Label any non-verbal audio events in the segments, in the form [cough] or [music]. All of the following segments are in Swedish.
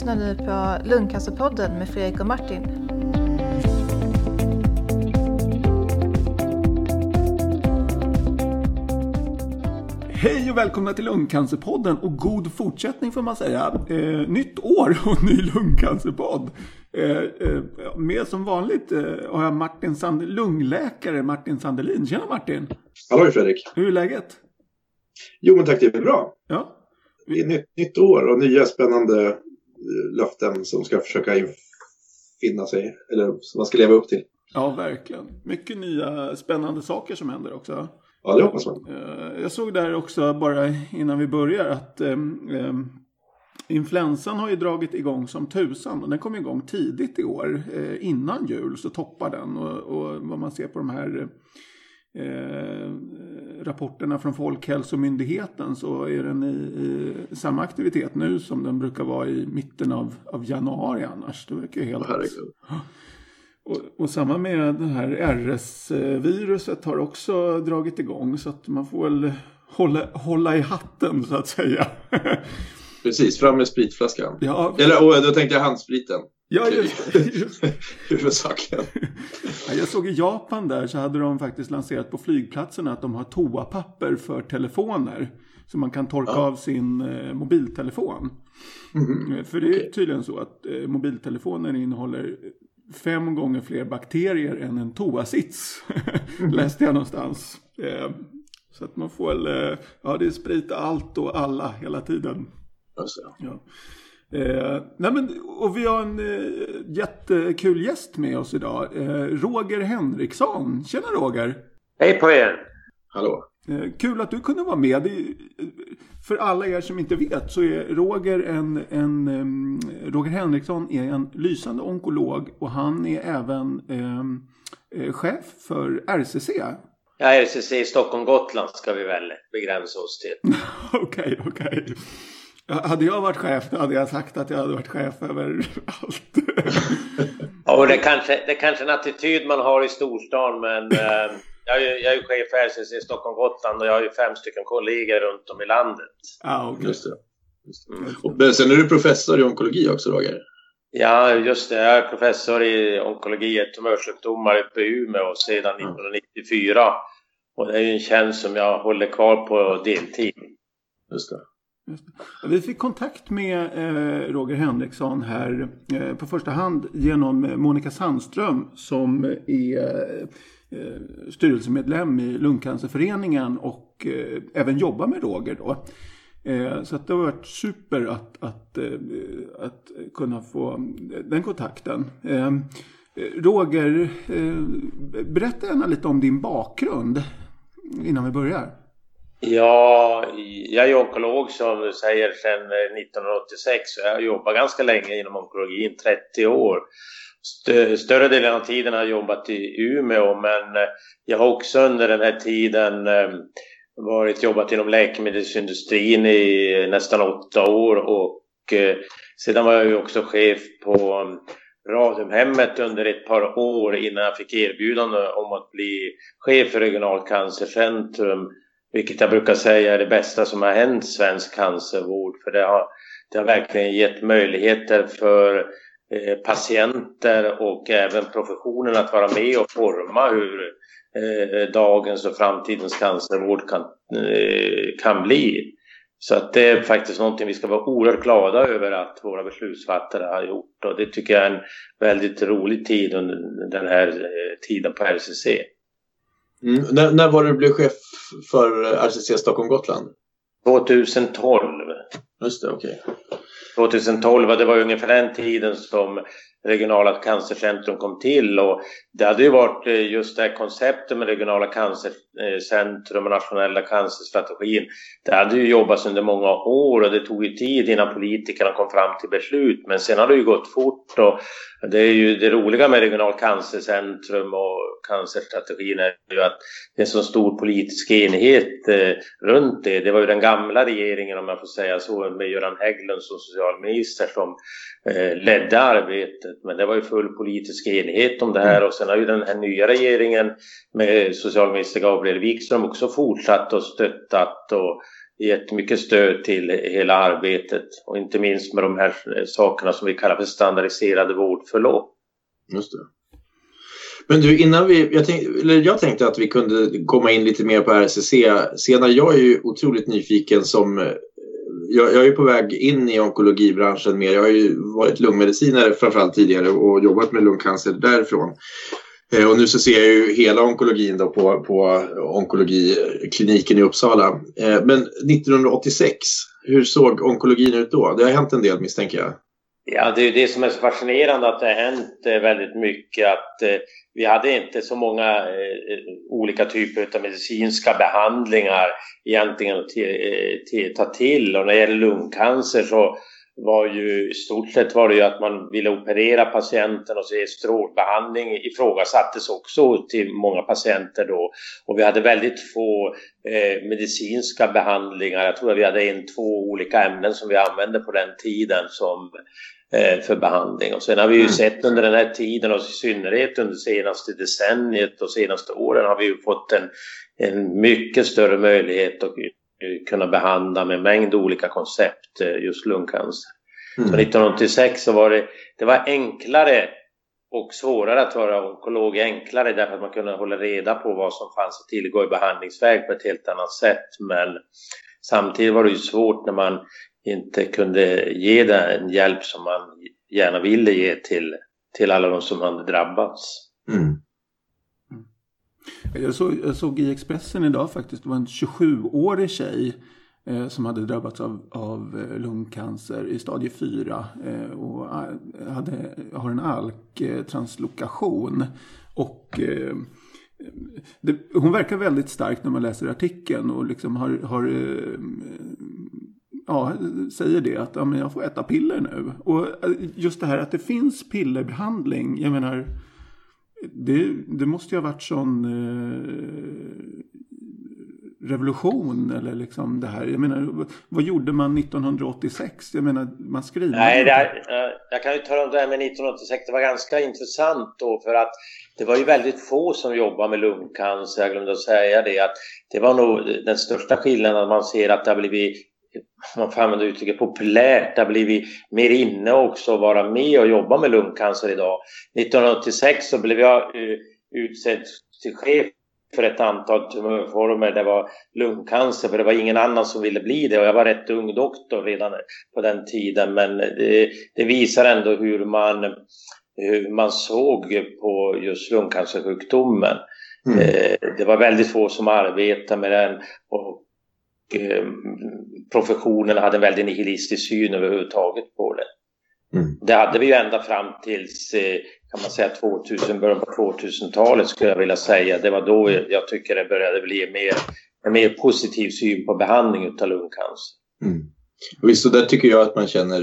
lyssnar nu på Lungcancerpodden med Fredrik och Martin. Hej och välkomna till Lungcancerpodden och god fortsättning får man säga. Eh, nytt år och ny lungcancerpodd. Eh, eh, med som vanligt eh, har jag Martin Sand lungläkare Martin Sandelin. Tjena Martin! Hallå Fredrik! Hur är läget? Jo men tack, det är bra. Ja. Det är nytt, nytt år och nya spännande löften som ska försöka finna sig, eller som man ska leva upp till. Ja, verkligen. Mycket nya spännande saker som händer också. Ja, det hoppas man. Eh, Jag såg där också bara innan vi börjar att um, um, influensan har ju dragit igång som tusan. Och den kom igång tidigt i år. Eh, innan jul så toppar den. Och, och vad man ser på de här eh, rapporterna från Folkhälsomyndigheten så är den i, i samma aktivitet nu som den brukar vara i mitten av, av januari annars. Det verkar ju helt... Och, och samma med det här RS-viruset har också dragit igång. Så att man får väl hålla, hålla i hatten så att säga. Precis, fram med spritflaskan. ja, Eller och då tänkte jag handspriten. Ja, just, det. [laughs] Ja, Jag såg i Japan där så hade de faktiskt lanserat på flygplatserna att de har toapapper för telefoner. Så man kan torka Ja. av sin eh, mobiltelefon. Eh, För det är Okej. tydligen så att eh, mobiltelefoner innehåller fem gånger fler bakterier än en toasits. [laughs] Mhm. Läste jag någonstans. Eh, Så att man får väl, eh, ja det är sprita allt och alla hela tiden. Det. Ja. Eh, nej men, och vi har en eh, jättekul gäst med oss idag. Eh, Roger Henriksson. Tjena Roger! Hej på er! Hallå. Eh, kul att du kunde vara med. Är- för alla er som inte vet så är Roger en, en em, Roger Henriksson är en lysande onkolog och han är även eh, chef för RCC. Ja, RCC Stockholm-Gotland ska vi väl begränsa oss till. [laughs] Okej, okej. Ja, Hade jag varit chef då hade jag sagt att jag hade varit chef över allt. [laughs] Och det kanske, det kanske är en attityd man har i storstan men eh, jag, är, ju- jag är ju chef för RCC Stockholm-Gotland och jag har ju fem stycken kollegor runt om i landet. ah, okej. Just det. Just det. Och, men sen är du professor i onkologi också Roger. Ja, just det. Jag är professor i onkologi och tumörsjukdomar uppe i Umeå sedan 1994. Och det är ju en tjänst som jag håller kvar på deltid. Just det. Vi fick kontakt med eh, Roger Henriksson här eh, på första hand genom eh, Monica Sandström som är eh, styrelsemedlem i Lungcancerföreningen och eh, även jobbar med Roger då. Eh, så att det har varit super att, att, eh, att kunna få eh, den kontakten. Eh, Roger, eh, berätta gärna lite om din bakgrund innan vi börjar. Ja, jag är onkolog som du säger sedan eh, 1986 så jag har jobbat ganska länge inom onkologin, 30 år. Stö- Större delen av tiden har jag jobbat i Umeå men eh, jag har också under den här tiden eh, varit jobbat inom läkemedelsindustrin i nästan åtta år och eh, sedan var jag ju också chef på Radiumhemmet under ett par år innan jag fick erbjudande om att bli chef för regionalcancercentrum vilket jag brukar säga är det bästa som har hänt svensk cancervård. För det har, det har verkligen gett möjligheter för eh, patienter och även professionen att vara med och forma hur eh, dagens och framtidens cancervård kan, eh, kan bli. Så att det är faktiskt någonting vi ska vara oerhört glada över att våra beslutsfattare har gjort. Och det tycker jag är en väldigt rolig tid under den här tiden på RCC. Mm. När, när var du blev chef för RCC Stockholm-Gotland? 2012 Just det, okej. 2012, det var ungefär den tiden som regionala cancercentrum kom till och det hade ju varit eh, just det här konceptet med regionala cancercentrum och nationella cancerstrategin. Det hade ju jobbats under många år och det tog ju tid innan politikerna kom fram till beslut men sen har det ju gått fort och det är ju det roliga med regional cancercentrum och cancerstrategin är ju att det är så stor politisk enighet eh, runt det. Det var ju den gamla regeringen om jag får säga så med Göran Hägglund som socialminister som eh, ledde arbetet. Men det var ju full politisk enighet om det här och sen har ju den här nya regeringen med socialminister Gabriel Wikström också fortsatt och stöttat och gett mycket stöd till hela arbetet och inte minst med de här sakerna som vi kallar för standardiserade vårdförlopp. Just det. Men du, innan vi, jag, tänk, jag tänkte att vi kunde komma in lite mer på RCC. Senare, jag är ju otroligt nyfiken som jag, jag är på väg in i onkologibranschen mer. Jag har ju varit lungmedicinare framförallt tidigare och jobbat med lungcancer därifrån. Eh, och nu så ser jag ju hela onkologin då på, på onkologikliniken i Uppsala. Eh, men 1986, hur såg onkologin ut då? Det har hänt en del misstänker jag. Ja, det är ju det som är så fascinerande att det har hänt eh, väldigt mycket. Att eh, vi hade inte så många eh, olika typer av medicinska behandlingar egentligen att ta till. Och när det gäller lungcancer så var ju i stort sett var det ju att man ville operera patienten och se strålbehandling ifrågasattes också till många patienter då. Och vi hade väldigt få eh, medicinska behandlingar. Jag tror att vi hade en, två olika ämnen som vi använde på den tiden som för behandling. Och sen har vi ju mm. sett under den här tiden och i synnerhet under senaste decenniet och senaste åren har vi ju fått en, en mycket större möjlighet att kunna behandla med en mängd olika koncept eh, just lungcancer. Mm. Så 1986 så var det, det var enklare och svårare att vara onkolog enklare därför att man kunde hålla reda på vad som fanns att tillgå i behandlingsväg på ett helt annat sätt. Men samtidigt var det ju svårt när man inte kunde ge den hjälp som man gärna ville ge till, till alla de som hade drabbats. Mm. Jag såg, jag såg i Expressen idag faktiskt, det var en 27-årig tjej eh, som hade drabbats av, av eh, lungcancer i stadie 4 eh, och eh, hade, har en ALK-translokation. Och eh, det, hon verkar väldigt stark när man läser artikeln och liksom har, har eh, ja, säger det att ja, men jag får äta piller nu. Och just det här att det finns pillerbehandling, jag menar det, det måste ju ha varit sån eh, revolution eller liksom det här. Jag menar, vad gjorde man 1986? Jag menar, man skriver Nej, det här, jag kan ju tala om det här med 1986. Det var ganska intressant då för att det var ju väldigt få som jobbade med lungcancer. Jag glömde att säga det att det var nog den största skillnaden att man ser att det har blivit man får använda uttrycket populärt, det har blivit mer inne också att vara med och jobba med lungcancer idag. 1986 så blev jag eh, utsedd till chef för ett antal tumörformer. Det var lungcancer för det var ingen annan som ville bli det och jag var rätt ung doktor redan på den tiden men det, det visar ändå hur man, hur man såg på just lungcancersjukdomen. Mm. Eh, det var väldigt få som arbetade med den och professionen hade en väldigt nihilistisk syn överhuvudtaget på det. Mm. Det hade vi ju ända fram tills eh, kan man säga 2000, början på 2000-talet skulle jag vilja säga. Det var då jag tycker det började bli mer, en mer positiv syn på behandling av lungcancer. Mm. Och visst, och där tycker jag att man känner,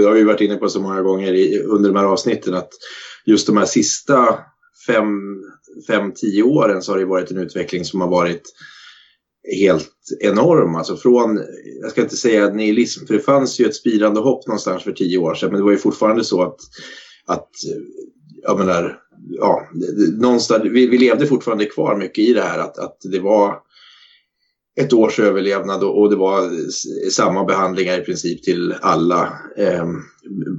det har vi varit inne på så många gånger i, under de här avsnitten, att just de här sista fem, fem, tio åren så har det varit en utveckling som har varit helt enorm. Alltså från, jag ska inte säga nihilism, för det fanns ju ett spirande hopp någonstans för tio år sedan, men det var ju fortfarande så att, att jag menar, ja, någonstans, vi, vi levde fortfarande kvar mycket i det här att, att det var ett års överlevnad och, och det var samma behandlingar i princip till alla. Ehm,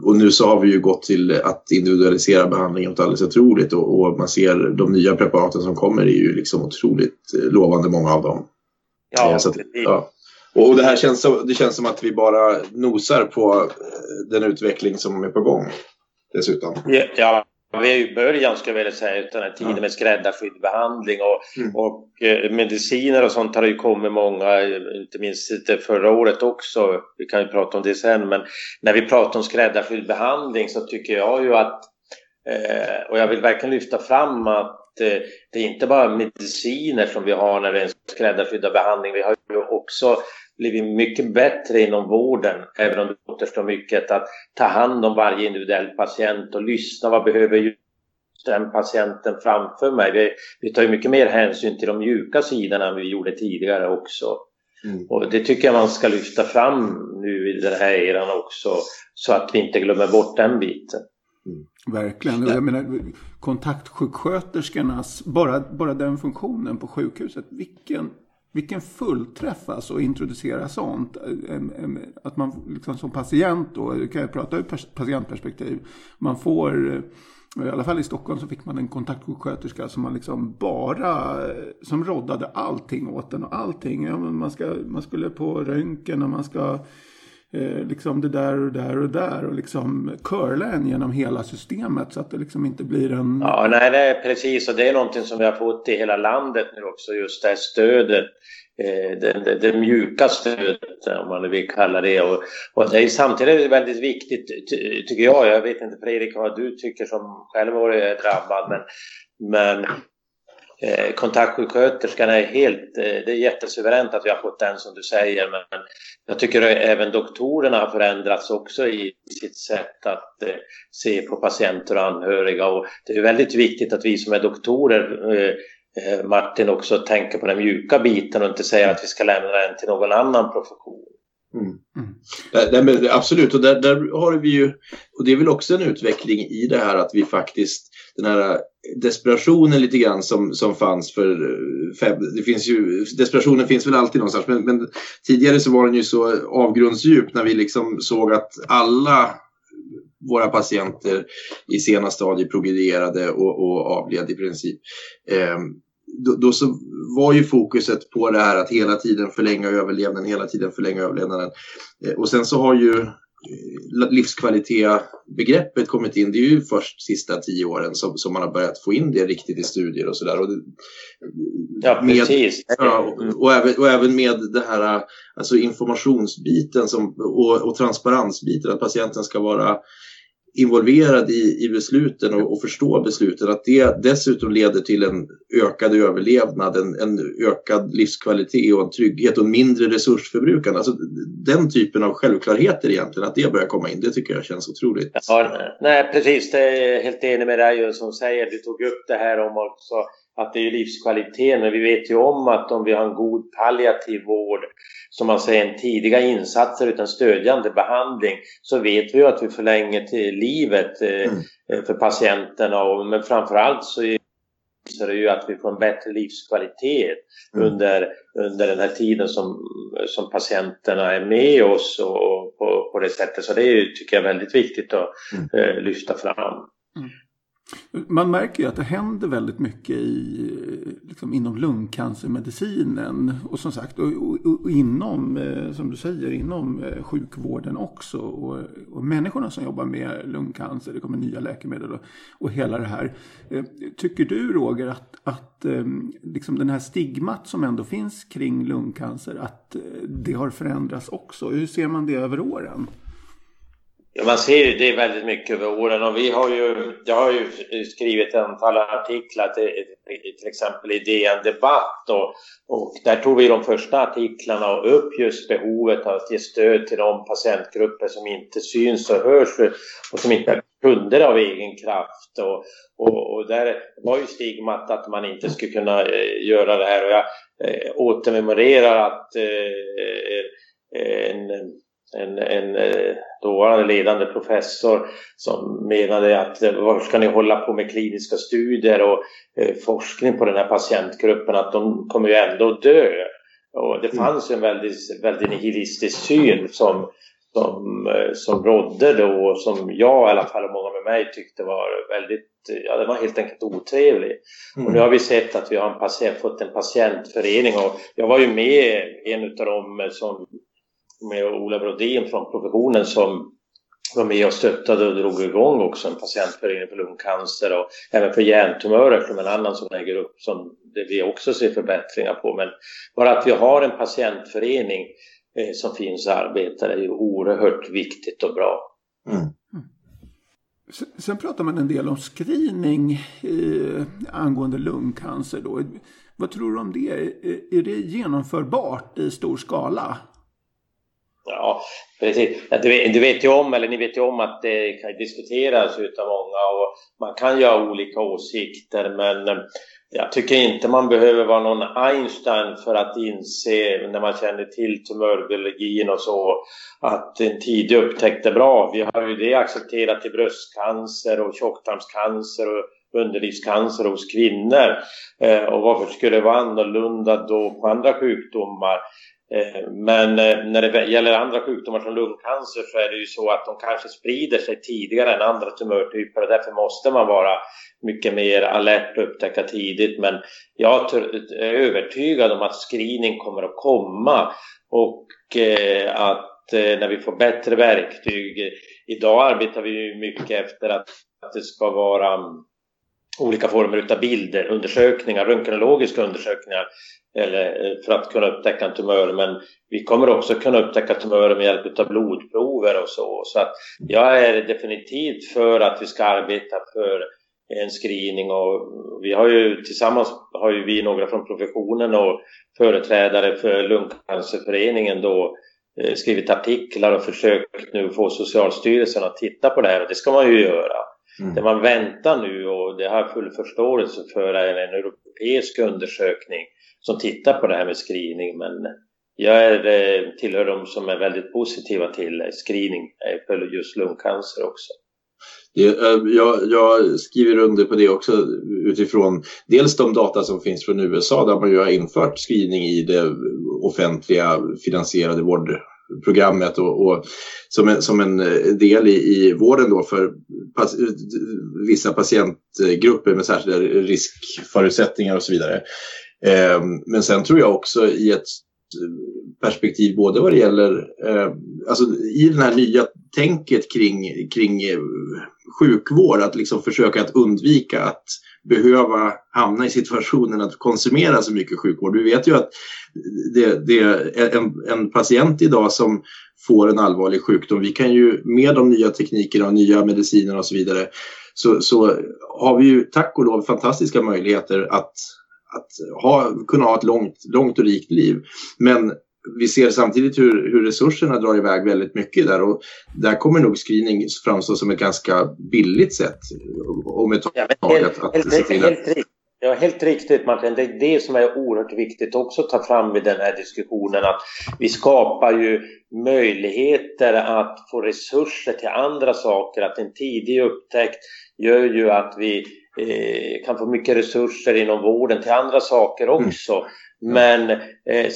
och nu så har vi ju gått till att individualisera behandlingen något alldeles otroligt och, och man ser de nya preparaten som kommer är ju liksom otroligt eh, lovande många av dem. Ja, eh, så att, ja. Och det här känns, så, det känns som att vi bara nosar på eh, den utveckling som är på gång dessutom. Ja, vi är ju i början skulle jag vilja säga utan den här tiden med skräddarsydd behandling och, mm. och eh, mediciner och sånt har det ju kommit många, inte minst förra året också. Vi kan ju prata om det sen men när vi pratar om skräddarsydd behandling så tycker jag ju att eh, och jag vill verkligen lyfta fram att det är inte bara mediciner som vi har när det är en skräddarsydda behandling. Vi har ju också blivit mycket bättre inom vården, även om det återstår mycket, att ta hand om varje individuell patient och lyssna. Vad behöver just den patienten framför mig? Vi, vi tar ju mycket mer hänsyn till de mjuka sidorna än vi gjorde tidigare också. Mm. Och det tycker jag man ska lyfta fram nu i den här eran också, så att vi inte glömmer bort den biten. Mm. Verkligen. Jag menar, kontaktsjuksköterskornas, bara, bara den funktionen på sjukhuset, vilken vilken fullträff alltså att introducera sånt. Att man liksom som patient då, kan jag prata ur patientperspektiv, man får i alla fall i Stockholm så fick man en kontaktsjuksköterska som man liksom bara som roddade allting åt en och allting. Ja, man, ska, man skulle på röntgen och man ska eh, liksom det där och det där och där och liksom curla en genom hela systemet så att det liksom inte blir en... Ja, nej, nej precis och det är någonting som vi har fått i hela landet nu också, just det här stödet Eh, det, det, det, mjuka stödet om man vill kalla det. Och, och det är samtidigt väldigt viktigt tycker jag. Jag vet inte Fredrik vad du tycker som själv har varit drabbad men, men eh, kontaktsjuksköterskan är helt, eh, det är jättesuveränt att vi har fått den som du säger men jag tycker även doktorerna har förändrats också i sitt sätt att eh, se på patienter och anhöriga och det är väldigt viktigt att vi som är doktorer eh, Martin också tänker på den mjuka biten och inte säger att vi ska lämna den till någon annan profession. Mm. Mm. Nej, absolut, och där, där, har vi ju, och det är väl också en utveckling i det här att vi faktiskt, den här desperationen lite grann som, som fanns för fem, det finns ju, desperationen finns väl alltid någonstans, men, men tidigare så var den ju så avgrundsdjup när vi liksom såg att alla våra patienter i sena stadier progrederade och, och avled i princip. Eh, då, då, så var ju fokuset på det här att hela tiden förlänga överlevnaden, hela tiden förlänga överlevnaden. Eh, och sen så har ju eh, livskvalitetsbegreppet kommit in. Det är ju först sista tio åren som, som man har börjat få in det riktigt i studier och sådär. Ja, precis. Ja, och, och, även, och även med det här alltså informationsbiten som, och, och transparensbiten, att patienten ska vara involverad i, i besluten och, och förstå besluten, att det dessutom leder till en ökad överlevnad, en, en ökad livskvalitet och en trygghet och mindre resursförbrukande. Alltså den typen av självklarheter egentligen, att det börjar komma in, det tycker jag känns otroligt. Ja, nej, precis, det är helt enig med dig som säger, du tog upp det här om också att det är livskvalitet, men vi vet ju om att om vi har en god palliativ vård, som man säger en tidiga insatser utan stödjande behandling, så vet vi ju att vi förlänger till livet eh, mm. För patienterna. Och, men framförallt så visar det ju att vi får en bättre livskvalitet mm. under, under den här tiden som, som patienterna är med oss och, på, på det sättet. Så det är, tycker jag är väldigt viktigt att mm. eh, lyfta fram. Man märker ju att det händer väldigt mycket i, liksom, inom lungcancermedicinen. Och som sagt, och, och, och inom, eh, som du säger, inom eh, sjukvården också. Och, och, människorna som jobbar med lungcancer, det kommer nya läkemedel och, och hela det här. Eh, tycker du Roger att, att liksom den här stigmat som ändå finns kring lungcancer, att det har förändrats också? Hur ser man det över åren? Ja, man ser ju det väldigt mycket över åren. Och vi har ju, jag har ju skrivit ett antal artiklar till, till exempel i DN Debatt. Och, och där tog vi de första artiklarna och upp just behovet av att ge stöd till de patientgrupper som inte syns och hörs och som inte är kunder av egen kraft. Och, och, och där var ju stigmat att man inte skulle kunna eh, göra det här. Och jag eh, återmemorerar att eh, eh en en, en eh, dåvarande ledande professor som menade att eh, varför ska ni hålla på med kliniska studier och eh, forskning på den här patientgruppen att de kommer ju ändå dö. Och det mm. fanns en väldigt, väldigt nihilistisk syn som, som, som rådde då och som jag i alla fall och många med mig tyckte var väldigt, ja den var helt enkelt otrevlig. Mm. Och nu har vi sett att vi har en patient, fått en patientförening och jag var ju med en av dem som med Ola Brodin från professionen som var med och stöttade och drog igång också en patientförening för lungcancer och även för hjärntumörer som en annan som äger upp som vi också ser förbättringar på. Men bara att vi har en patientförening eh, som finns och arbetar är ju oerhört viktigt och bra. Mm. Sen pratar man en del om screening eh, angående lungcancer. Då. Vad tror du om det? Är det genomförbart i stor skala? Ja, precis. Ja, du, vet, du vet ju om, eller ni vet ju om att det kan diskuteras utav många och man kan ju ha olika åsikter men eh, jag tycker inte man behöver vara någon Einstein för att inse när man känner till tumörbiologin och så att en tidig upptäckt är bra. Vi har ju det accepterat i bröstcancer och tjocktarmscancer och underlivscancer hos kvinnor. Eh, och varför skulle det vara annorlunda då på andra sjukdomar? Eh, men eh, när det gäller andra sjukdomar som lungcancer så är det ju så att de kanske sprider sig tidigare än andra tumörtyper och därför måste man vara mycket mer alert och upptäcka tidigt. Men jag är övertygad om att screening kommer att komma och eh, att när vi får bättre verktyg. Idag arbetar vi mycket efter att det ska vara olika former av bilder, undersökningar, röntgenologiska undersökningar eller eh, för att kunna upptäcka en tumör. Men vi kommer också kunna upptäcka tumörer med hjälp av blodprover och så. Så att jag är definitivt för att vi ska arbeta för en screening och vi har ju tillsammans har ju vi några från professionen och företrädare för Lungcancerföreningen då eh, skrivit artiklar och försökt nu få Socialstyrelsen att titta på det här och det ska man ju göra. Mm. Det man väntar nu och det har jag full förståelse för är en europeisk undersökning som tittar på det här med screening men jag är, eh, tillhör de som är väldigt positiva till screening eh, för just lungcancer också. Eh, jag, jag, skriver under på det också utifrån dels de data som finns från USA där man ju har infört screening i det offentliga finansierade vård, programmet och, och som, en, som en eh, del i, i vården då för pas, vissa patientgrupper med särskilda riskförutsättningar och så vidare. Eh, men sen tror jag också i ett eh, perspektiv både vad det gäller, eh, alltså i det här nya tänket kring, kring eh, sjukvård, att liksom försöka att undvika att behöva hamna i situationen att konsumera så mycket sjukvård. Vi vet ju att det, det är en, en, patient idag som får en allvarlig sjukdom. Vi kan ju med de nya teknikerna och nya medicinerna och så vidare så, så har vi ju tack och lov fantastiska möjligheter att, att ha, kunna ha ett långt, långt och rikt liv. Men vi ser samtidigt hur, hur resurserna drar iväg väldigt mycket där och där kommer nog screening framstå som ett ganska billigt sätt om ett tag. Ja, helt, att, helt, helt, helt, Ja, helt riktigt Martin. Det är det som är oerhört viktigt också att ta fram i den här diskussionen. Att vi skapar ju möjligheter att få resurser till andra saker. Att en tidig upptäckt gör ju att vi eh, kan få mycket resurser inom vården till andra saker mm. också. Mm. Men eh,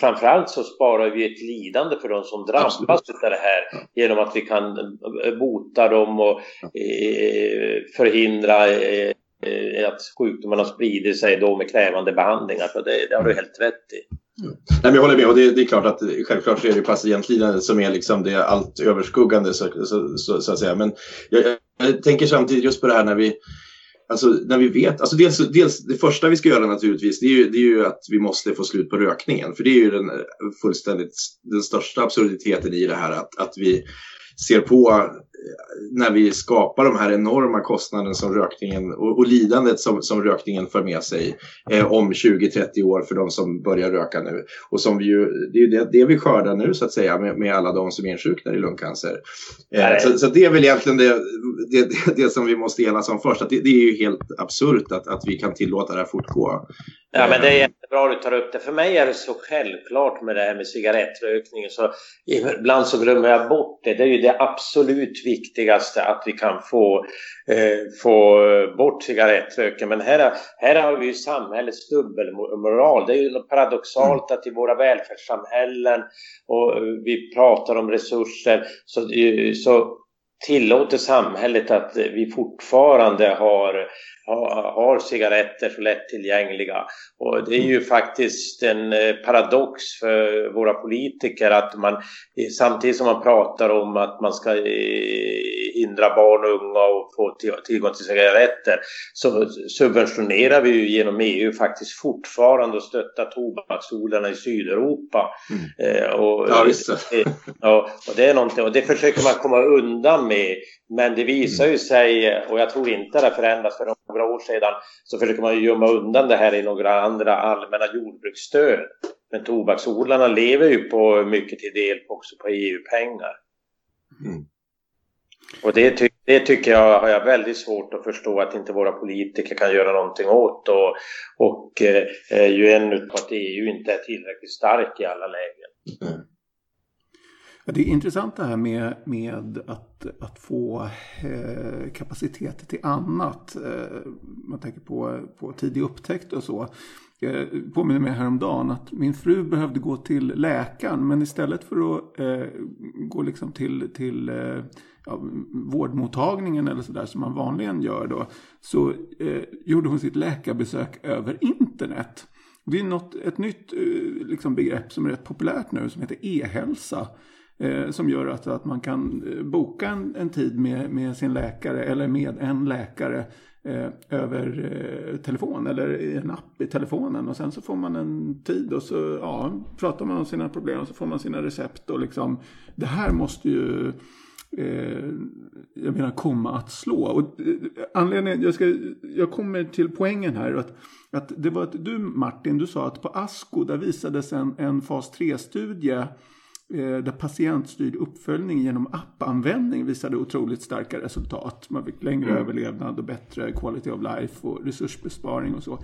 framförallt så sparar vi ett lidande för de som drabbas Absolut. av det här genom att vi kan eh, bota dem och eh, förhindra eh, Eh, att sjukdomarna sprider sig då med krävande behandlingar. Så det, det har du helt rätt i. Mm. Nej, men jag håller med och det, det, är klart att självklart så är det patientlidandet som är liksom det allt överskuggande så, så, så, så att säga. Men jag, jag, tänker samtidigt just på det här när vi Alltså när vi vet, alltså dels, dels det första vi ska göra naturligtvis det är, ju, det är ju att vi måste få slut på rökningen. För det är ju den eh, fullständigt den största absurditeten i det här att, att vi ser på när vi skapar de här enorma kostnaderna som rökningen och, och lidandet som, som rökningen för med sig eh, om 20-30 år för de som börjar röka nu. Och som vi ju, det är ju det, det vi skördar nu så att säga med, med alla de som insjuknar i lungcancer. Eh, så, så, det är väl egentligen det, det, det, som vi måste enas om först. Att det, är ju helt absurt att, att vi kan tillåta det här fortgå. Ja, men det är eh. jättebra du tar upp det. För mig är det så självklart med det här med cigarettrökningen så ibland så glömmer jag bort det. Det är ju det absolut viktigaste att vi kan få, eh, få bort cigarettröken. Men här, här har vi ju samhällets dubbelmoral. Det är ju paradoxalt att i våra välfärdssamhällen och eh, vi pratar om resurser så, så tillåter samhället att vi fortfarande har har cigaretter så lättillgängliga. Och det är ju faktiskt en eh, paradox för våra politiker att man samtidigt som man pratar om att man ska eh, hindra barn och unga att få tillgång till cigaretter så subventionerar vi ju genom EU faktiskt fortfarande och stöttar tobaksodlarna i Sydeuropa. Mm. Eh, och, ja, och, och, det är någonting, och det försöker man komma undan med men det visar ju sig, och jag tror inte det förändras för några år sedan, så försöker man ju gömma undan det här i några andra allmänna jordbruksstöd. Men tobaksodlarna lever ju på mycket till del också på EU-pengar. Mm. Och det, ty det, tycker jag har jag väldigt svårt att förstå att inte våra politiker kan göra någonting åt. Och, och eh, ju ännu på att EU inte är tillräckligt stark i alla lägen. Mm. Det är intressant det här med, med att, att få eh, kapacitet till annat. Eh, man tänker på, på tidig upptäckt och så. Jag påminner mig häromdagen att min fru behövde gå till läkaren men istället för att eh, gå liksom till, till eh, ja, vårdmottagningen eller sådär som man vanligen gör då så eh, gjorde hon sitt läkarbesök över internet. Det är något, ett nytt eh, liksom, begrepp som är rätt populärt nu som heter e-hälsa. Eh, som gör att, att man kan eh, boka en, en tid med, med sin läkare eller med en läkare eh, över eh, telefon eller i en app i telefonen. Och sen så får man en tid och så ja, pratar man om sina problem och så får man sina recept. Och liksom, det här måste ju eh, jag menar komma att slå. Och, eh, anledningen, jag, ska, jag kommer till poängen här. Att, att det var att du Martin, du sa att på Asko där visades en, en fas 3-studie Eh, där patientstyrd uppföljning genom appanvändning visade otroligt starka resultat. Man fick längre mm. överlevnad och bättre quality of life och resursbesparing och så.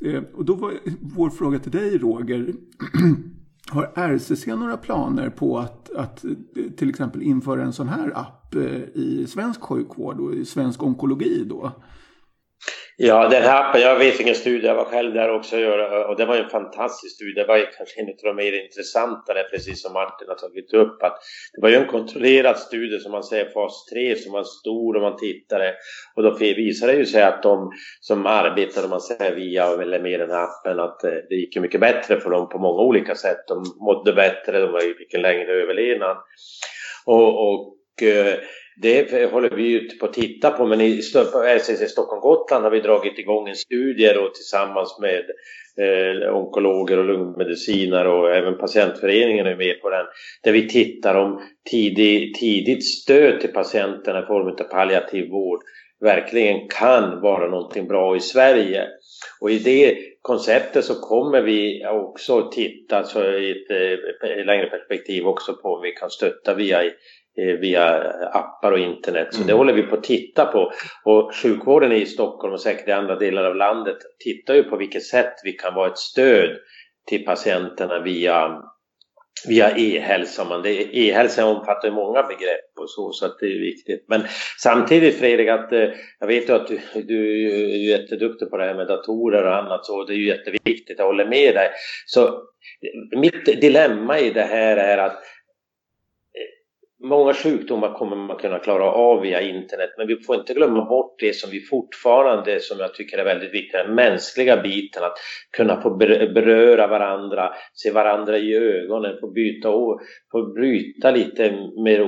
Eh, och då var vår fråga till dig Roger. [clears throat] Har RCC några planer på att, att till exempel införa en sån här app eh, i svensk sjukvård och i svensk onkologi då? Ja, den här appen, jag vet ingen studie, jag var själv där också och det var en fantastisk studie. Det var ju kanske en av de mer intressanta, precis som Martin har tagit upp. Att det var ju en kontrollerad studie som man säger, fas 3, som var stor och man tittade. Och då visade det ju sig att de som arbetade, om man säger via eller med den här appen, att eh, det gick mycket bättre för dem på många olika sätt. De mådde bättre, de fick en längre överlevnad. Och, och eh, det håller vi ju på att titta på men i RCC eh, Stockholm-Gotland har vi dragit igång en studie då tillsammans med eh, onkologer och lungmedicinare och även patientföreningen är med på den. Där vi tittar om tidig, tidigt stöd till patienterna i form av palliativ vård verkligen kan vara någonting bra i Sverige. Och i det konceptet så kommer vi också titta så i ett, eh, längre perspektiv också på om vi kan stötta via via appar och internet. Så mm. det håller vi på att titta på. Och sjukvården i Stockholm och säkert i andra delar av landet tittar ju på vilket sätt vi kan vara ett stöd till patienterna via via e-hälsa. E-hälsa omfattar ju många begrepp och så, så att det är viktigt. Men samtidigt Fredrik, att, eh, jag vet ju att du, du är jätteduktig på det här med datorer och annat, så det är ju jätteviktigt, jag håller med dig. Så mitt dilemma i det här är att Många sjukdomar kommer man kunna klara av via internet men vi får inte glömma bort det som vi fortfarande, som jag tycker är väldigt viktigt, den mänskliga biten. Att kunna få beröra varandra, se varandra i ögonen, få byta och få bryta lite mer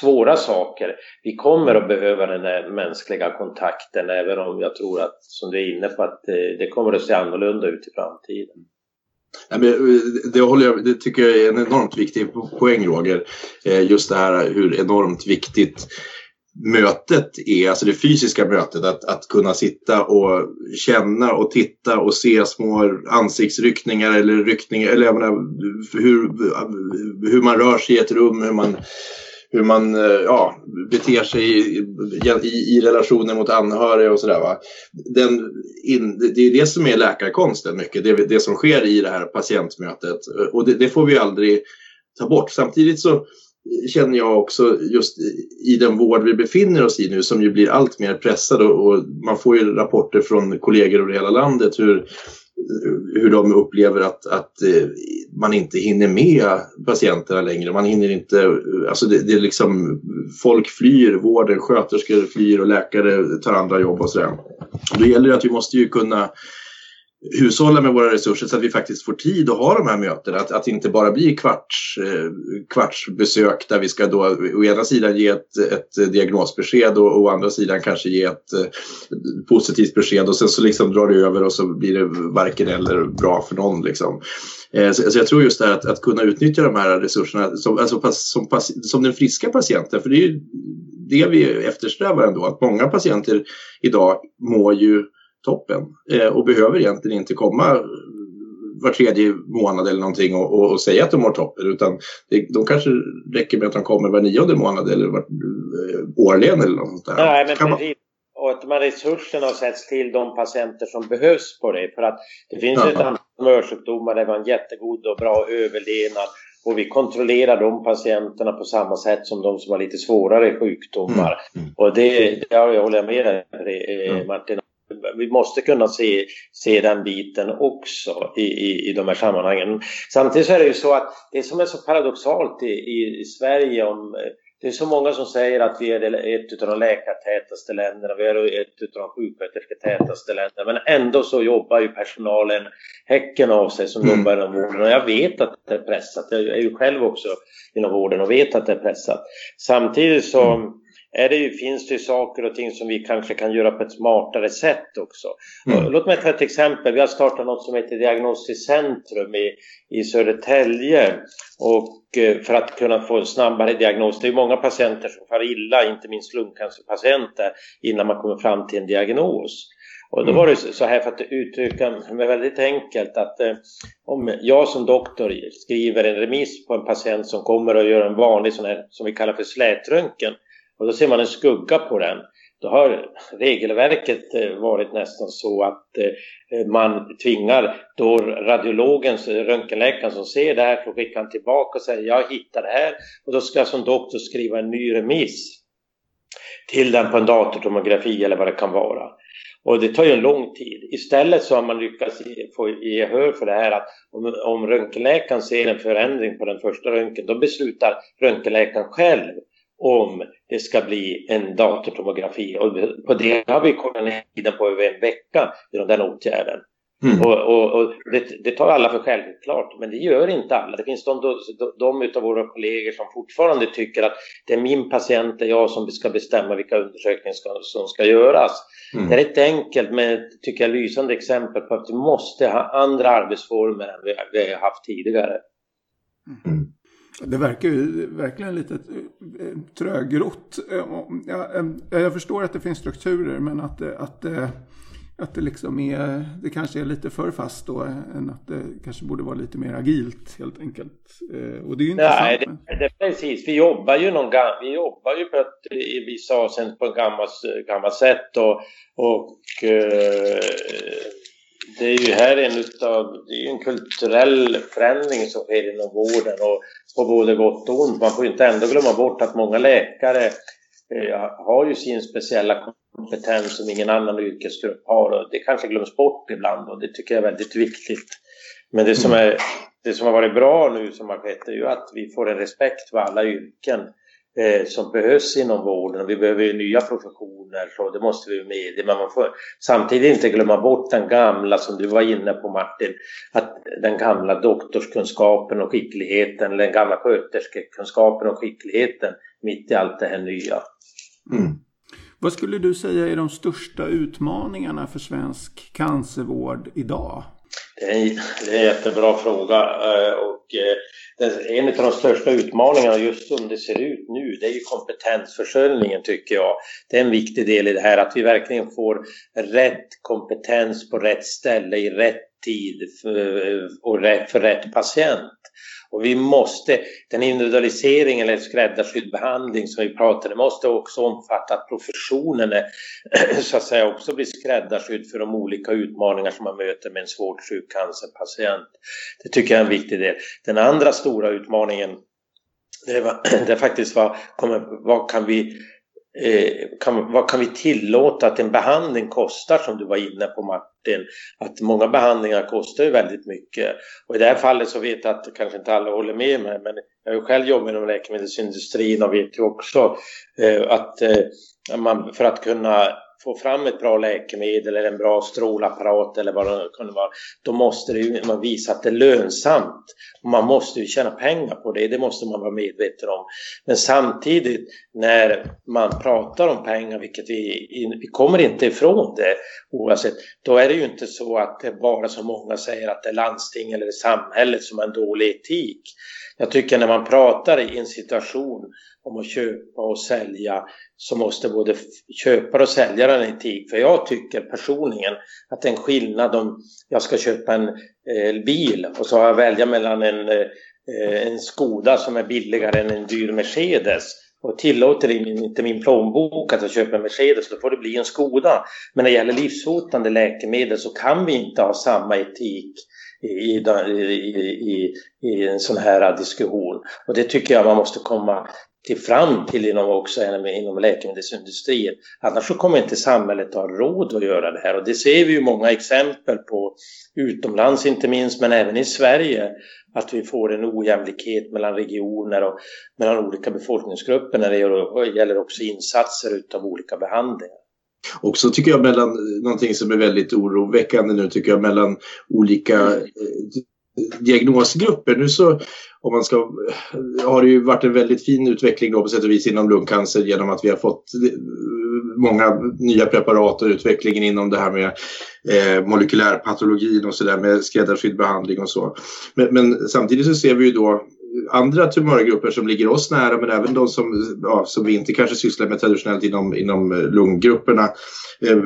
svåra saker. Vi kommer att behöva den där mänskliga kontakten även om jag tror att, som du är inne på, att eh, det kommer att se annorlunda ut i framtiden. Eh, det, håller jag, det tycker jag är en enormt viktig poäng Roger. Eh, just det här hur enormt viktigt mötet är, alltså det fysiska mötet, att, att kunna sitta och känna och titta och se små ansiktsryckningar eller ryckningar, eller jag menar, hur, hur man rör sig i ett rum, hur man hur man eh, ja, beter sig i, i, i relationer mot anhöriga och sådär. det är det som är läkarkonsten mycket, det, det som sker i det här patientmötet. Och det, det, får vi aldrig ta bort. Samtidigt så känner jag också just i den vård vi befinner oss i nu som ju blir allt mer pressad och, och man får ju rapporter från kollegor över hela landet hur hur de upplever att, att eh, man inte hinner med patienterna längre. Man hinner inte, alltså det, det är liksom, folk flyr, vården, sköterskor flyr och läkare tar andra jobb och sådär. Då gäller det att vi måste ju kunna hushålla med våra resurser så att vi faktiskt får tid att ha de här mötena. Att, att inte bara bli kvarts, eh, kvartsbesök där vi ska då å ena sidan ge ett, ett diagnosbesked och å andra sidan kanske ge ett eh, positivt besked och sen så liksom drar det över och så blir det varken eller bra för någon. Liksom. Eh, så, så jag tror just det här att, att kunna utnyttja de här resurserna som, alltså, som, som den friska patienten, för det är ju det vi eftersträvar ändå, att många patienter idag mår ju toppen eh, och behöver egentligen inte komma var tredje månad eller någonting och, och, och säga att de mår toppen utan det, de kanske räcker med att de kommer var nionde månad eller var, eh, årligen eller något sånt där. Nej, men precis. Och att de här resurserna sätts till de patienter som behövs på det. För att det finns ja. ett antal tumörsjukdomar där vi har en jättegod och bra överlevnad och vi kontrollerar de patienterna på samma sätt som de som har lite svårare sjukdomar. Mm. Mm. Och det, det jag håller jag med dig mm. Martin vi måste kunna se, se den biten också i, i, i de här sammanhangen. Samtidigt så är det ju så att det som är så paradoxalt i, i, i Sverige om det är så många som säger att vi är ett av de läkartätaste länderna, vi är ett av de sjukskötersketätaste länderna, men ändå så jobbar ju personalen häcken av sig som mm. jobbar inom vården och jag vet att det är pressat. Jag är ju själv också inom vården och vet att det är pressat. Samtidigt så mm är det ju, finns det ju saker och ting som vi kanske kan göra på ett smartare sätt också. Mm. Låt mig ta ett exempel. Vi har startat något som heter Diagnostiskt centrum i, i Södertälje. Och eh, för att kunna få en snabbare diagnos. Det är många patienter som far illa, inte minst lungcancerpatienter, innan man kommer fram till en diagnos. Och då var det så här för att uttrycka mig väldigt enkelt att eh, om jag som doktor skriver en remiss på en patient som kommer och gör en vanlig sån här som vi kallar för slätröntgen och då ser man en skugga på den. Då har regelverket eh, varit nästan så att eh, man tvingar då radiologen, eh, röntgenläkaren som ser det här, får skicka han tillbaka och säga jag hittar det här och då ska jag som doktor skriva en ny remiss till den på en datortomografi eller vad det kan vara. Och det tar ju en lång tid. Istället så har man lyckats få gehör för det här att om, om röntgenläkaren ser en förändring på den första röntgen, då beslutar röntgenläkaren själv om det ska bli en datortomografi. Och på det har vi kommit ner tiden på över en vecka genom den åtgärden. Mm. Och, och, och det, det, tar alla för självklart, men det gör inte alla. Det finns de, de, de av våra kollegor som fortfarande tycker att det är min patient, det är jag som ska bestämma vilka undersökningar ska, som ska göras. Mm. Det är ett enkelt men tycker jag lysande exempel på att vi måste ha andra arbetsformer än vi, vi har haft tidigare. Mm. Det verkar ju verkligen lite eh, trögrott. Eh, jag förstår att det finns strukturer men att, att, att det liksom är, det kanske är lite för fast då än att det kanske borde vara lite mer agilt helt enkelt. Eh, och det är ju Nej, det, det, precis. Vi jobbar ju någon vi jobbar ju på ett, i vissa avseenden på ett gammalt, gammalt sätt och, och det är ju här en utav, det är en kulturell förändring som sker inom vården och på både gott och ont. Man får inte ändå glömma bort att många läkare eh, har ju sin speciella kompetens som ingen annan yrkesgrupp har och det kanske glöms bort ibland och det tycker jag är väldigt viktigt. Men det som, mm. är, det som har varit bra nu som har skett är ju att vi får en respekt för alla yrken eh, som behövs inom vården och vi behöver ju nya professioner så det måste vi med men man får samtidigt inte glömma bort den gamla som du var inne på Martin att den gamla doktorskunskapen och skickligheten den gamla sköterskekunskapen och skickligheten mitt i allt det här nya. Mm. Vad skulle du säga är de största utmaningarna för svensk cancervård idag? Det är, det är en jättebra fråga eh, och eh, Eh, en av de största utmaningarna just som det ser ut nu, det är ju kompetensförsörjningen tycker jag. Det är en viktig del i det här, att vi verkligen får rätt kompetens på rätt ställe i rätt tid och för rätt patient. Och vi måste, den individualisering eller skräddarsydd behandling som vi pratade måste också omfatta att professionen är, [clears throat] så att säga också blir skräddarsydd för de olika utmaningar som man möter med en svårt sjuk cancerpatient. Det tycker jag är en viktig del. Den andra stora utmaningen det är, [clears throat] det faktiskt faktiskt vad, vad kan vi Eh, kan, vad kan vi tillåta att en behandling kostar som du var inne på Martin? Att många behandlingar kostar ju väldigt mycket. Och i det här fallet så vet jag att kanske inte alla håller med mig men jag har ju själv jobbat inom läkemedelsindustrin och vet ju också eh, att eh, man för att kunna få fram ett bra läkemedel eller en bra strålapparat eller vad det kunde vara, då måste det ju, man visa att det är lönsamt. Man måste ju tjäna pengar på det, det måste man vara medveten om. Men samtidigt när man pratar om pengar, vilket vi, vi kommer inte ifrån det oavsett, då är det ju inte så att det bara så många säger att det är landsting eller samhället som har en dålig etik. Jag tycker när man pratar i en situation om att köpa och sälja så måste både köpare och säljare ha en etik. För jag tycker personligen att det är en skillnad om jag ska köpa en eh, bil och så har jag välja mellan en, eh, en Skoda som är billigare än en dyr Mercedes och tillåter inte min plånbok att jag köper en Mercedes, då får det bli en Skoda. Men när det gäller livshotande läkemedel så kan vi inte ha samma etik i, i, i, i en sån här diskussion. Och det tycker jag man måste komma till fram till inom, också inom läkemedelsindustrin. Annars så kommer inte samhället ha råd att göra det här och det ser vi ju många exempel på utomlands inte minst men även i Sverige att vi får en ojämlikhet mellan regioner och mellan olika befolkningsgrupper när det gäller också insatser utav olika behandlingar. Också tycker jag mellan någonting som är väldigt oroväckande nu tycker jag mellan olika diagnosgrupper. Nu så om man ska, har det ju varit en väldigt fin utveckling då på sätt och vis inom lungcancer genom att vi har fått eh, många nya preparat och utvecklingen inom det här med eh, molekylärpatologin och sådär med skräddarsydd behandling och så. Men, men, samtidigt så ser vi ju då andra tumörgrupper som ligger oss nära men även de som, ja, som vi inte kanske sysslar med traditionellt inom, inom lunggrupperna. Eh,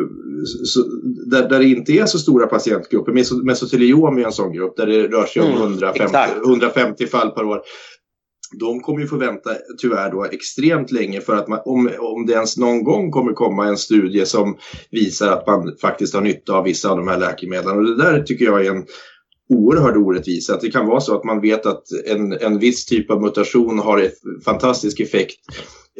så, där, där det inte är så stora patientgrupper. Mesoteliom är en sån grupp där det rör sig om mm, 150, 150 fall per år de kommer ju få vänta tyvärr då extremt länge för att man, om, om det ens någon gång kommer komma en studie som visar att man faktiskt har nytta av vissa av de här läkemedlen. Och det där tycker jag är en oerhörd orättvisa. Att det kan vara så att man vet att en, en viss typ av mutation har en fantastisk effekt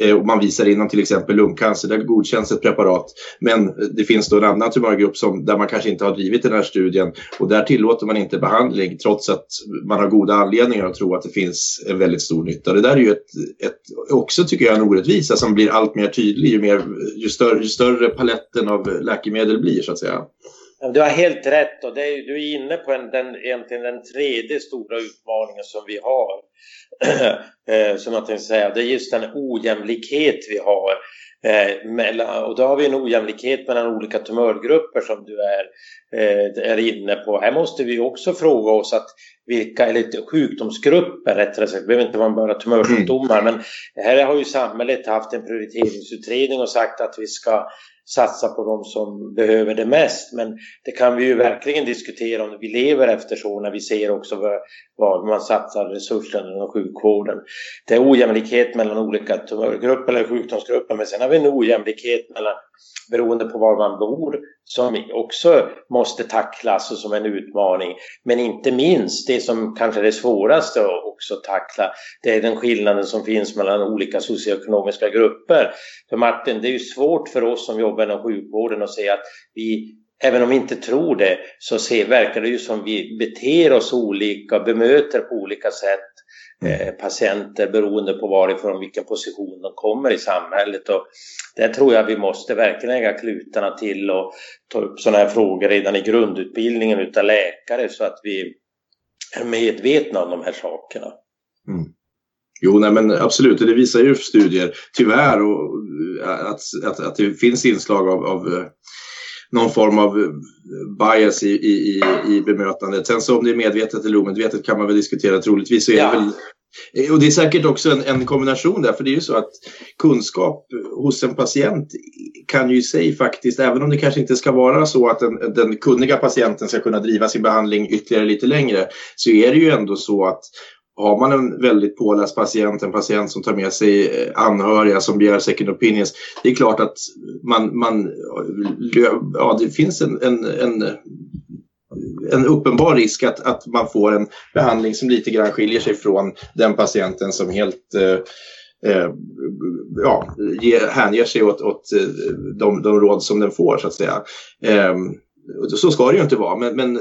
eh, och man visar inom till exempel lungcancer, där godkänns ett preparat. Men det finns då en annan tumörgrupp som, där man kanske inte har drivit den här studien och där tillåter man inte behandling trots att man har goda anledningar att tro att det finns en väldigt stor nytta. Det där är ju ett, ett, också tycker jag en orättvisa som blir allt mer tydlig ju, mer, ju, större, ju större paletten av läkemedel blir så att säga. Du har helt rätt och är, du är inne på en, den, egentligen den tredje stora utmaningen som vi har. [clears throat] Eh, som jag tänkte säga, det är just den ojämlikhet vi har. Eh, mellan, och då har vi en ojämlikhet mellan olika tumörgrupper som du är, eh, är inne på. Här måste vi också fråga oss att vilka, eller sjukdomsgrupper rättare sagt, det behöver inte vara bara tumörsjukdomar, mm. men här har ju samhället haft en prioriteringsutredning och sagt att vi ska satsa på de som behöver det mest. Men det kan vi ju verkligen diskutera om vi lever efter så när vi ser också vad, man satsar resurserna inom sjukvården. Det är ojämlikhet mellan olika tumörgrupper eller sjukdomsgrupper men sen har vi en ojämlikhet mellan beroende på var man bor som också måste tacklas och som en utmaning. Men inte minst det som kanske är det svåraste att också tackla, det är den skillnaden som finns mellan olika socioekonomiska grupper. För Martin, det är ju svårt för oss som jobbar inom sjukvården att se att vi Även om vi inte tror det så ser, verkar det ju som vi beter oss olika, bemöter på olika sätt eh, patienter beroende på varifrån, vilken position de kommer i samhället. Och där tror jag vi måste verkligen lägga klutarna till och ta upp sådana här frågor redan i grundutbildningen utav läkare så att vi är medvetna om de här sakerna. Mm. Jo, nej, men absolut, det visar ju studier, tyvärr, och, att, att, att det finns inslag av, av eh, någon form av bias i, i, i bemötandet. Sen så om det är medvetet eller omedvetet kan man väl diskutera. Troligtvis så är ja. det väl Eh, och det är säkert också en, en, kombination där, för det är ju så att kunskap hos en patient kan ju i sig faktiskt, även om det kanske inte ska vara så att den, den kunniga patienten ska kunna driva sin behandling ytterligare lite längre, så är det ju ändå så att har man en väldigt påläst patient, en patient som tar med sig eh, anhöriga som begär second opinions, det är klart att man, man ja, det finns en, en, en en uppenbar risk att, att man får en behandling som lite grann skiljer sig från den patienten som helt eh, eh, ja, ge, hänger sig åt, åt eh, de, de råd som den får så att säga. Eh, så ska det ju inte vara, men, men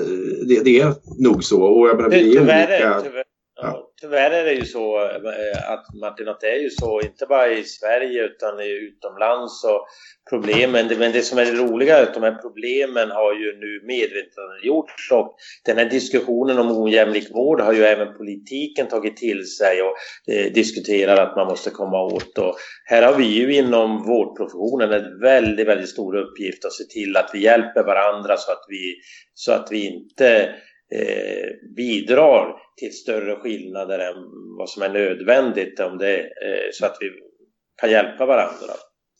det, det är nog så. Och jag menar, vi är olika... Tyvärr, Ja. Tyvärr är det ju så eh, att Martin, att det är ju så, inte bara i Sverige utan utomlands och problemen, men det som är det roliga är att de här problemen har ju nu medvetandegjorts och den här diskussionen om ojämlik vård har ju även politiken tagit till sig och eh, diskuterar att man måste komma åt. Och här har vi ju inom vårdprofessionen en väldigt, väldigt stor uppgift att se till att vi hjälper varandra så att vi, så att vi inte eh, bidrar till större skillnader än vad som är nödvändigt om det, eh, så att vi kan hjälpa varandra.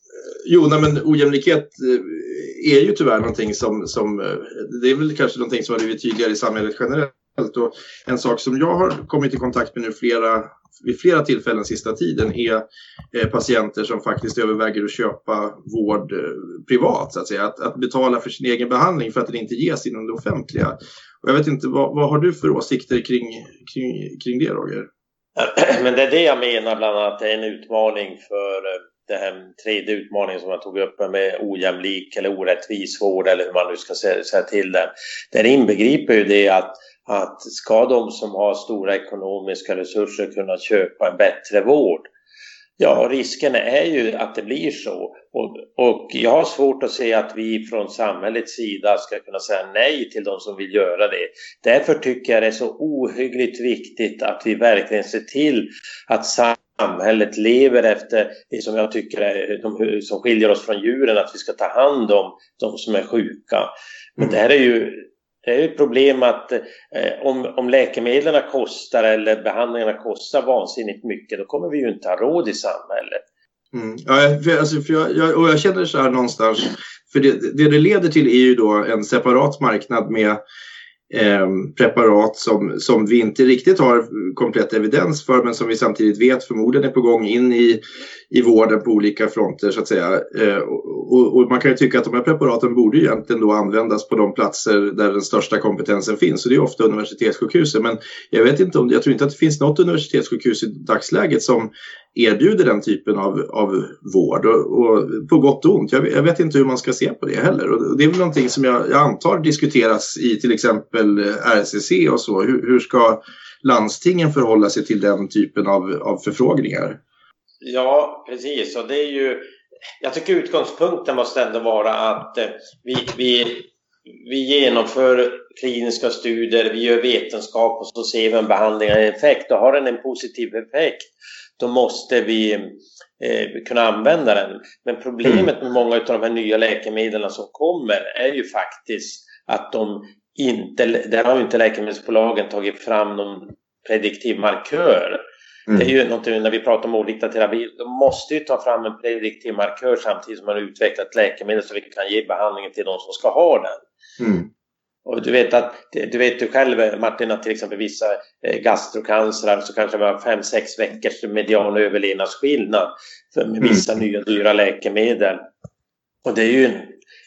Eh, jo, nej, men ojämlikhet eh, är ju tyvärr någonting som, som, eh, det är väl kanske någonting som har blivit tydligare i samhället generellt. Och en sak som jag har kommit i kontakt med nu flera, vid flera tillfällen sista tiden är patienter som faktiskt överväger att köpa vård privat, så att säga. Att, att, betala för sin egen behandling för att den inte ges inom det offentliga. Och jag vet inte, vad, vad har du för åsikter kring, kring, kring det, Roger? [clears throat] Men det är det jag menar bland annat, det är en utmaning för eh, den här tredje utmaningen som jag tog upp med ojämlik eller orättvis vård eller hur man nu ska säga till den. Den inbegriper ju det att, att ska de som har stora ekonomiska resurser kunna köpa en bättre vård Ja, risken är ju att det blir så. Och, och, jag har svårt att se att vi från samhällets sida ska kunna säga nej till de som vill göra det. Därför tycker jag det är så ohyggligt viktigt att vi verkligen ser till att samhället lever efter det som jag tycker är de som skiljer oss från djuren, att vi ska ta hand om de som är sjuka. Men det här är ju det är ju ett problem att eh, om, om läkemedlen kostar eller behandlingarna kostar vansinnigt mycket, då kommer vi ju inte ha råd i samhället. Mm. Ja, för, alltså, för jag, jag, och jag känner så här någonstans, för det, det det leder till är ju då en separat marknad med eh, preparat som, som vi inte riktigt har komplett evidens för men som vi samtidigt vet förmodligen är på gång in i, i vården på olika fronter så att säga. Eh, och, och, man kan ju tycka att de här preparaten borde egentligen då användas på de platser där den största kompetensen finns och det är ofta universitetssjukhusen. Men jag vet inte om, jag tror inte att det finns något universitetssjukhus i dagsläget som erbjuder den typen av, av vård och, och på gott och ont. Jag, jag, vet inte hur man ska se på det heller och det är väl någonting som jag, jag antar diskuteras i till exempel eh, RCC och så. Hur, hur ska landstingen förhålla sig till den typen av, av förfrågningar? Ja, precis. Och det är ju, jag tycker utgångspunkten måste ändå vara att eh, vi, vi, vi genomför kliniska studier, vi gör vetenskap och så ser vi om behandlingen har effekt. Och har den en positiv effekt, då måste vi eh, kunna använda den. Men problemet med många av de här nya läkemedlen som kommer är ju faktiskt att de inte, där har inte läkemedelsbolagen tagit fram någon prediktiv markör Mm. Det är ju någonting när vi pratar om oliktad terapi. De måste ju ta fram en prediktiv markör samtidigt som man har utvecklat läkemedel så vi kan ge behandlingen till de som ska ha den. Mm. Och du vet att du vet du själv Martin att till exempel vissa eh, gastrocancer så kanske vi har 5-6 veckors median överlevnadsskillnad för med vissa mm. nya dyra läkemedel. Och det är ju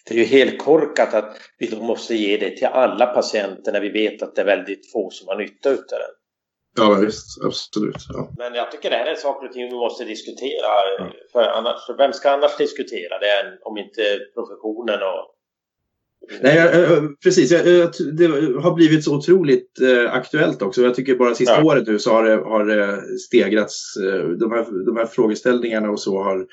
det är ju helt korkat att vi då måste ge det till alla patienter när vi vet att det är väldigt få som har nytta av den. Ja, visst. Absolut. Ja. Men jag tycker det här är saker och ting vi måste diskutera. Ja. För annars, vem ska annars diskutera det om inte professionen och Nej, precis. Det har blivit så otroligt eh, aktuellt också. Jag tycker bara sista ja. året nu så har det, har det stegrats. Eh, de här, de här frågeställningarna och så har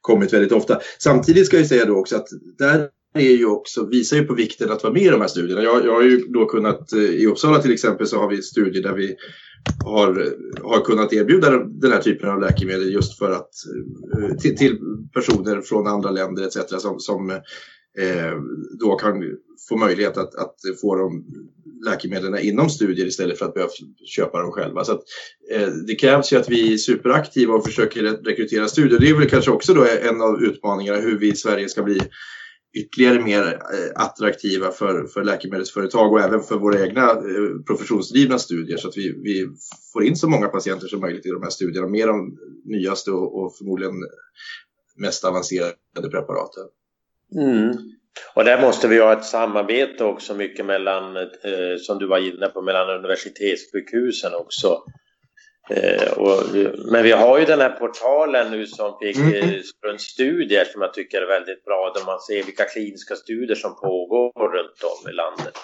kommit väldigt ofta. Samtidigt ska jag säga då också att där är ju också, visar ju på vikten att vara med i de här studierna. Jag, jag har ju då kunnat, eh, i Uppsala till exempel så har vi studier där vi har, har kunnat erbjuda den här typen av läkemedel just för att till, till personer från andra länder etc. som, som eh, då kan få möjlighet att, att få de läkemedlen inom studier istället för att behöva köpa dem själva. Så att, eh, det krävs ju att vi är superaktiva och försöker rekrytera studier. Det är väl kanske också då en av utmaningarna hur vi i Sverige ska bli ytterligare mer eh, attraktiva för, för läkemedelsföretag och även för våra egna eh, professionsdrivna studier så att vi, vi får in så många patienter som möjligt i de här studierna med de nyaste och, och förmodligen mest avancerade preparaten. Mm. Och där måste vi ha ett samarbete också mycket mellan, eh, som du var inne på, mellan universitetssjukhusen också Eh, och, men vi har ju den här portalen nu som fick mm. eh, studier som jag tycker är väldigt bra där man ser vilka kliniska studier som pågår runt om i landet.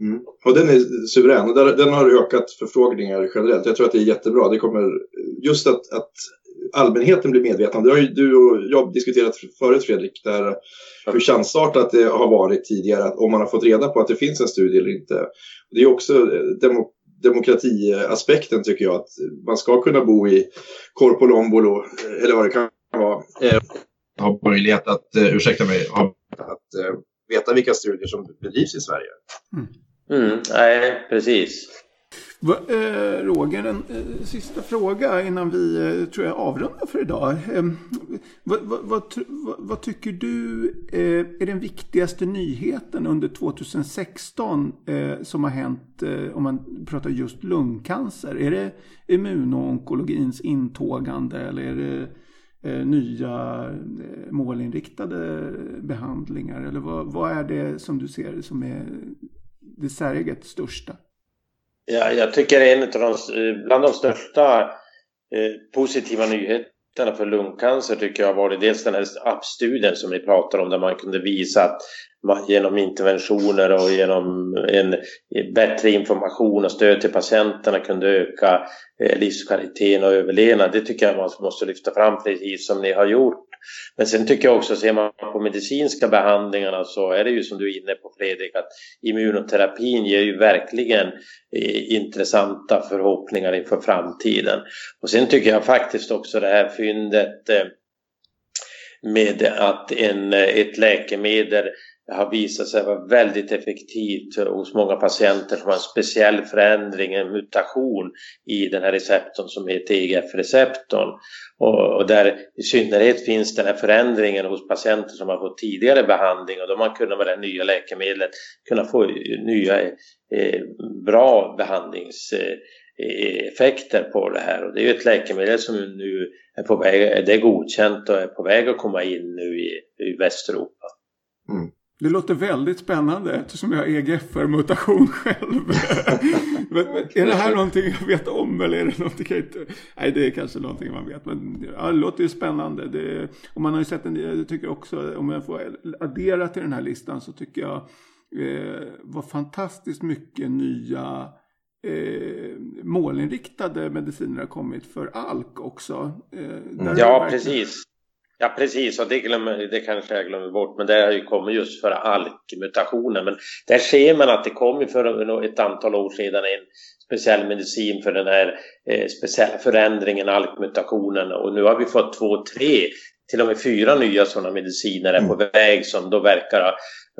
Mm. Och den är suverän och den, den har ökat förfrågningar generellt. Jag tror att det är jättebra. Det kommer just att, att allmänheten blir medveten. Det har ju du och jag diskuterat förut Fredrik, där hur chansartat det har varit tidigare att om man har fått reda på att det finns en studie eller inte. Det är också eh, demo, demokratiaspekten tycker jag att man ska kunna bo i Korpolombolo eller vad det kan vara. Eh, ha möjlighet att, eh, ursäkta mig, ha, att eh, veta vilka studier som bedrivs i Sverige. Mm. Mm, nej, precis. Va, eh, Roger, en eh, sista fråga innan vi eh, tror jag avrundar för idag. Eh, vad, vad, vad, vad, tycker du eh, är den viktigaste nyheten under 2016 eh, som har hänt eh, om man pratar just lungcancer? Är det immunonkologins intågande eller är det eh, nya eh, målinriktade behandlingar? Eller vad, vad är det som du ser som är det säreget största? Ja, jag tycker en av de, eh, bland de största eh, positiva nyheterna för lungcancer tycker jag har varit dels den här appstudien som ni pratar om där man kunde visa att man genom interventioner och genom en bättre information och stöd till patienterna kunde öka eh, livskvaliteten och överlevnad. Det tycker jag man måste lyfta fram precis som ni har gjort. Men sen tycker jag också, ser man på medicinska behandlingarna så är det ju som du är inne på Fredrik att immunoterapin ger ju verkligen eh, intressanta förhoppningar inför framtiden. Och sen tycker jag faktiskt också det här fyndet eh, med att en, eh, ett läkemedel har visat sig vara väldigt effektivt hos många patienter som har en speciell förändring, en mutation i den här receptorn som heter EGF-receptorn. Och, och, där i synnerhet finns den här förändringen hos patienter som har fått tidigare behandling och då man kunnat med det nya läkemedlet kunna få nya eh, bra behandlingseffekter eh, på det här. Och det är ju ett läkemedel som nu är på väg, det är godkänt och är på väg att komma in nu i, i Västeuropa. Mm. Det låter väldigt spännande eftersom jag har EGFR-mutation själv. [laughs] men, men, är det här någonting jag vet om eller är det någonting jag inte... Nej, det är kanske någonting man vet. Men ja, det låter ju spännande. Det, och man har ju sett en jag tycker också, om jag får addera till den här listan så tycker jag eh, var fantastiskt mycket nya eh, målinriktade mediciner har kommit för ALK också. Eh, ja, precis. Ja precis, och det, glömmer, det kanske jag glömmer bort, men det har ju kommit just för ALK-mutationen. Men där ser man att det kom för ett antal år sedan en speciell medicin för den här eh, speciella förändringen, ALK-mutationen. Och nu har vi fått två, tre, till och med fyra nya sådana mediciner är på mm. väg som då verkar,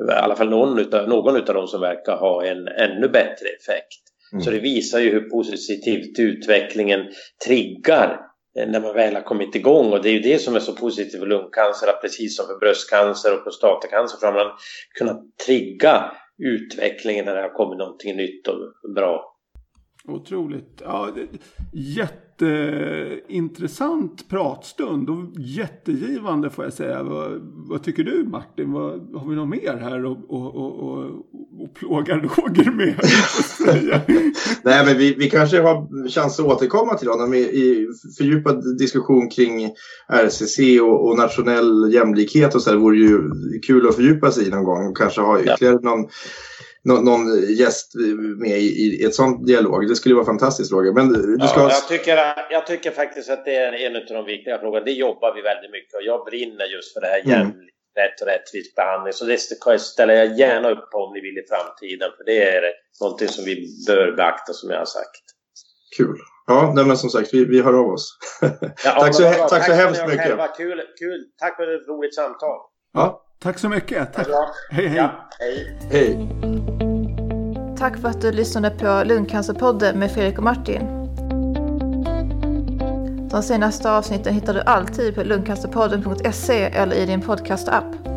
i alla fall någon utav, någon utav dem som verkar ha en ännu bättre effekt. Mm. Så det visar ju hur positivt utvecklingen triggar Eh, när man väl har kommit igång och det är ju det som är så positivt för lungcancer att precis som för bröstcancer och prostatacancer så har man kunnat trigga utvecklingen när det har kommit någonting nytt och bra. Otroligt. Ja, jätteintressant pratstund och jättegivande får jag säga. Vad, vad tycker du Martin? Vad, har vi något mer här och, och, och, och, och plåga Roger med? [laughs] Nej, men vi, vi kanske har chans att återkomma till honom i, i fördjupad diskussion kring RCC och, och nationell jämlikhet och så. Det vore ju kul att fördjupa sig i någon gång och kanske ha ytterligare någon någon, någon gäst med i, i ett sånt dialog. Det skulle vara fantastiskt Roger. Men du ska... ja, jag, tycker, jag tycker faktiskt att det är en av de viktiga frågorna. Det jobbar vi väldigt mycket och jag brinner just för det här mm. jämlik, rätt och rättvis behandling. Så det ställer jag gärna upp på om ni vill i framtiden. För det är någonting som vi bör beakta som jag har sagt. Kul. Ja, nej, men som sagt, vi, vi hör av oss. Ja, [laughs] tack, så, tack, tack så hemskt mycket. Själva. Kul, kul. Tack för ett roligt samtal. Ja, tack så mycket. Tack. Hej, hej. Ja, hej. hej. Tack för att du lyssnade på Lungcancerpodden med Fredrik och Martin. De senaste avsnitten hittar du alltid på lungcancerpodden.se eller i din podcastapp.